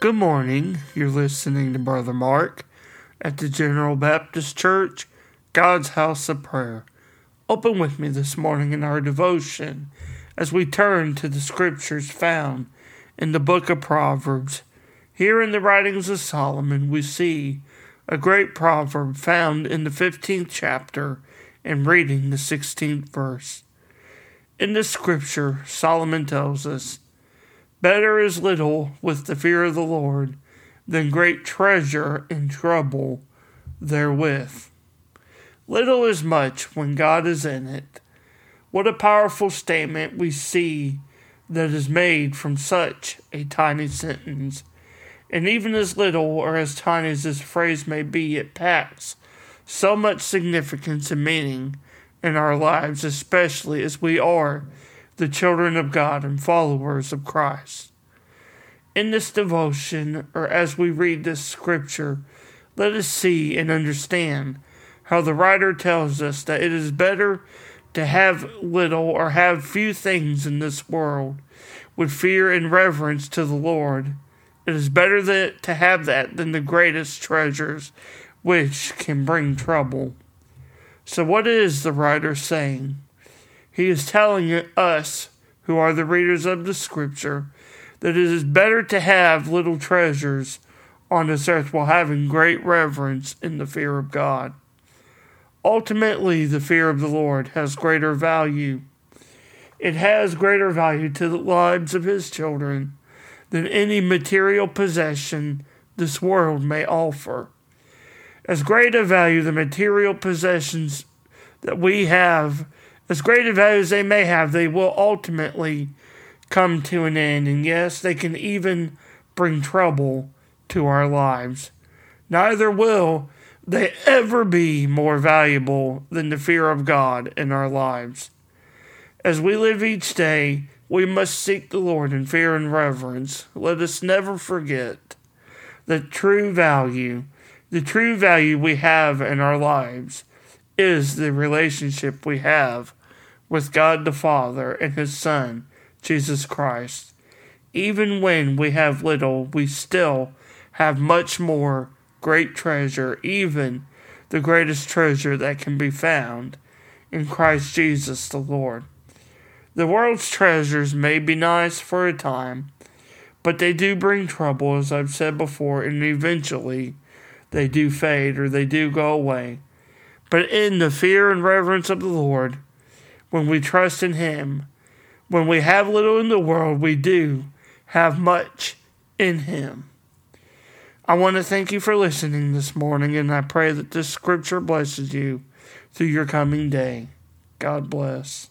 Good morning. You're listening to Brother Mark at the General Baptist Church, God's House of Prayer. Open with me this morning in our devotion as we turn to the scriptures found in the book of Proverbs. Here in the writings of Solomon, we see a great proverb found in the 15th chapter and reading the 16th verse. In this scripture, Solomon tells us, Better is little with the fear of the Lord than great treasure in trouble therewith. Little is much when God is in it. What a powerful statement we see that is made from such a tiny sentence. And even as little or as tiny as this phrase may be, it packs so much significance and meaning in our lives, especially as we are the children of God and followers of Christ. In this devotion, or as we read this scripture, let us see and understand how the writer tells us that it is better to have little or have few things in this world with fear and reverence to the Lord. It is better that, to have that than the greatest treasures, which can bring trouble. So, what is the writer saying? He is telling us, who are the readers of the Scripture, that it is better to have little treasures on this earth while having great reverence in the fear of God. Ultimately, the fear of the Lord has greater value. It has greater value to the lives of His children than any material possession this world may offer. As great a value the material possessions that we have as great a value as they may have, they will ultimately come to an end. And yes, they can even bring trouble to our lives. Neither will they ever be more valuable than the fear of God in our lives. As we live each day, we must seek the Lord in fear and reverence. Let us never forget the true value, the true value we have in our lives is the relationship we have with God the Father and His Son, Jesus Christ. Even when we have little, we still have much more great treasure, even the greatest treasure that can be found in Christ Jesus the Lord. The world's treasures may be nice for a time, but they do bring trouble, as I've said before, and eventually they do fade or they do go away. But in the fear and reverence of the Lord, when we trust in Him. When we have little in the world, we do have much in Him. I want to thank you for listening this morning, and I pray that this scripture blesses you through your coming day. God bless.